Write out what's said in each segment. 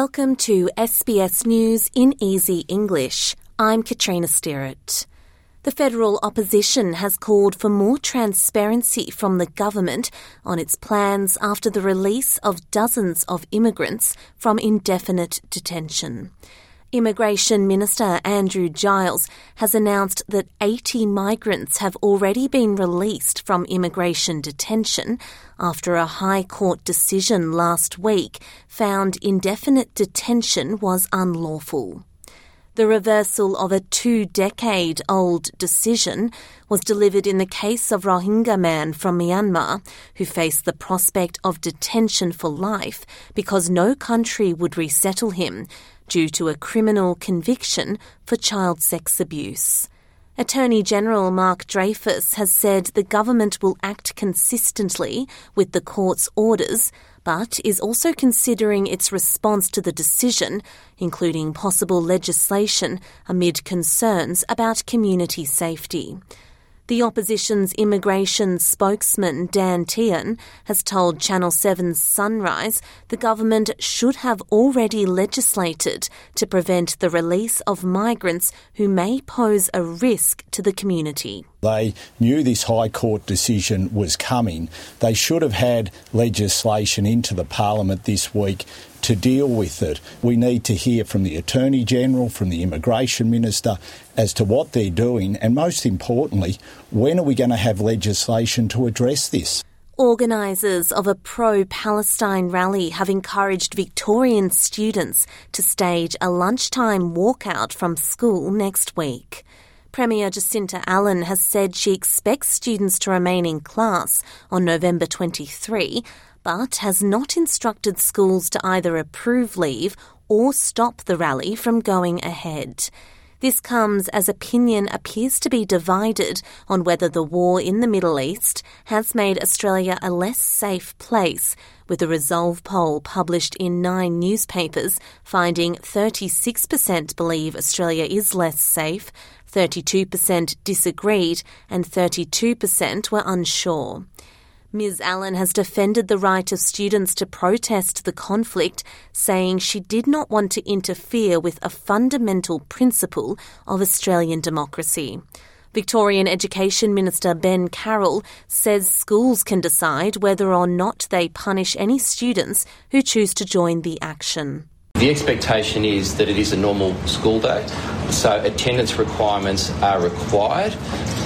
Welcome to SBS News in Easy English. I'm Katrina Sterrett. The federal opposition has called for more transparency from the government on its plans after the release of dozens of immigrants from indefinite detention. Immigration Minister Andrew Giles has announced that 80 migrants have already been released from immigration detention after a High Court decision last week found indefinite detention was unlawful. The reversal of a two decade old decision was delivered in the case of Rohingya man from Myanmar who faced the prospect of detention for life because no country would resettle him due to a criminal conviction for child sex abuse. Attorney General Mark Dreyfus has said the government will act consistently with the court's orders, but is also considering its response to the decision, including possible legislation amid concerns about community safety. The opposition's immigration spokesman, Dan Tehan, has told Channel 7's Sunrise the government should have already legislated to prevent the release of migrants who may pose a risk to the community. They knew this High Court decision was coming. They should have had legislation into the Parliament this week to deal with it. We need to hear from the Attorney General, from the Immigration Minister, as to what they're doing, and most importantly, when are we going to have legislation to address this? Organisers of a pro Palestine rally have encouraged Victorian students to stage a lunchtime walkout from school next week. Premier Jacinta Allan has said she expects students to remain in class on November 23 but has not instructed schools to either approve leave or stop the rally from going ahead. This comes as opinion appears to be divided on whether the war in the Middle East has made Australia a less safe place, with a Resolve poll published in nine newspapers finding 36% believe Australia is less safe, 32% disagreed, and 32% were unsure. Ms. Allan has defended the right of students to protest the conflict, saying she did not want to interfere with a fundamental principle of Australian democracy. Victorian Education Minister Ben Carroll says schools can decide whether or not they punish any students who choose to join the action. The expectation is that it is a normal school day, so attendance requirements are required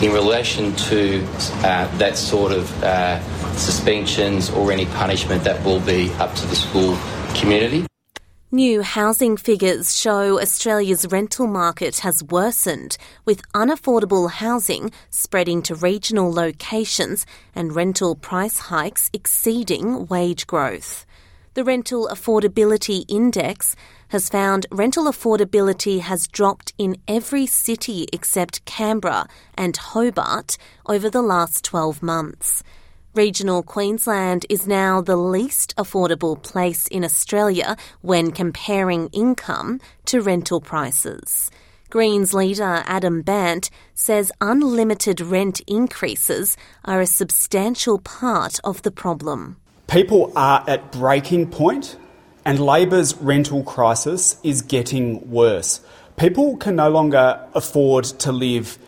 in relation to uh, that sort of uh, suspensions or any punishment that will be up to the school community. New housing figures show Australia's rental market has worsened, with unaffordable housing spreading to regional locations and rental price hikes exceeding wage growth. The Rental Affordability Index has found rental affordability has dropped in every city except Canberra and Hobart over the last 12 months. Regional Queensland is now the least affordable place in Australia when comparing income to rental prices. Greens leader Adam Bandt says unlimited rent increases are a substantial part of the problem. People are at breaking point, and Labor's rental crisis is getting worse. People can no longer afford to live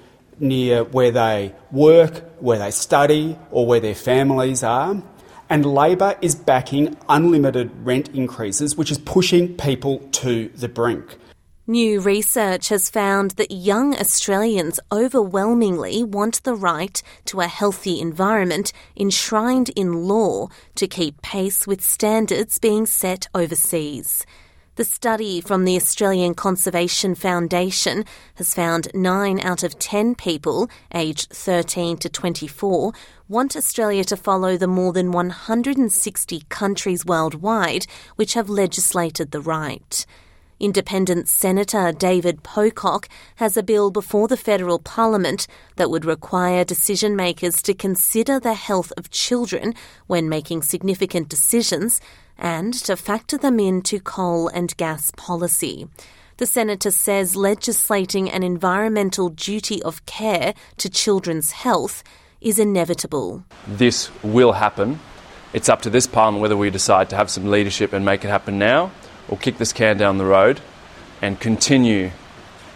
near where they work, where they study, or where their families are. And Labor is backing unlimited rent increases, which is pushing people to the brink. New research has found that young Australians overwhelmingly want the right to a healthy environment enshrined in law to keep pace with standards being set overseas. The study from the Australian Conservation Foundation has found 9 out of 10 people aged 13 to 24 want Australia to follow the more than 160 countries worldwide which have legislated the right. Independent Senator David Pocock has a bill before the federal parliament that would require decision makers to consider the health of children when making significant decisions and to factor them into coal and gas policy. The Senator says legislating an environmental duty of care to children's health is inevitable. This will happen. It's up to this Parliament whether we decide to have some leadership and make it happen now or kick this can down the road and continue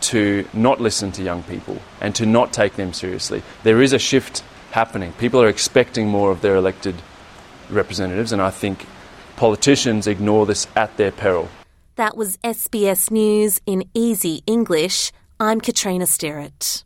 to not listen to young people and to not take them seriously. There is a shift happening. People are expecting more of their elected representatives, and I think Politicians ignore this at their peril. That was SBS News in easy English. I'm Katrina Stirrett.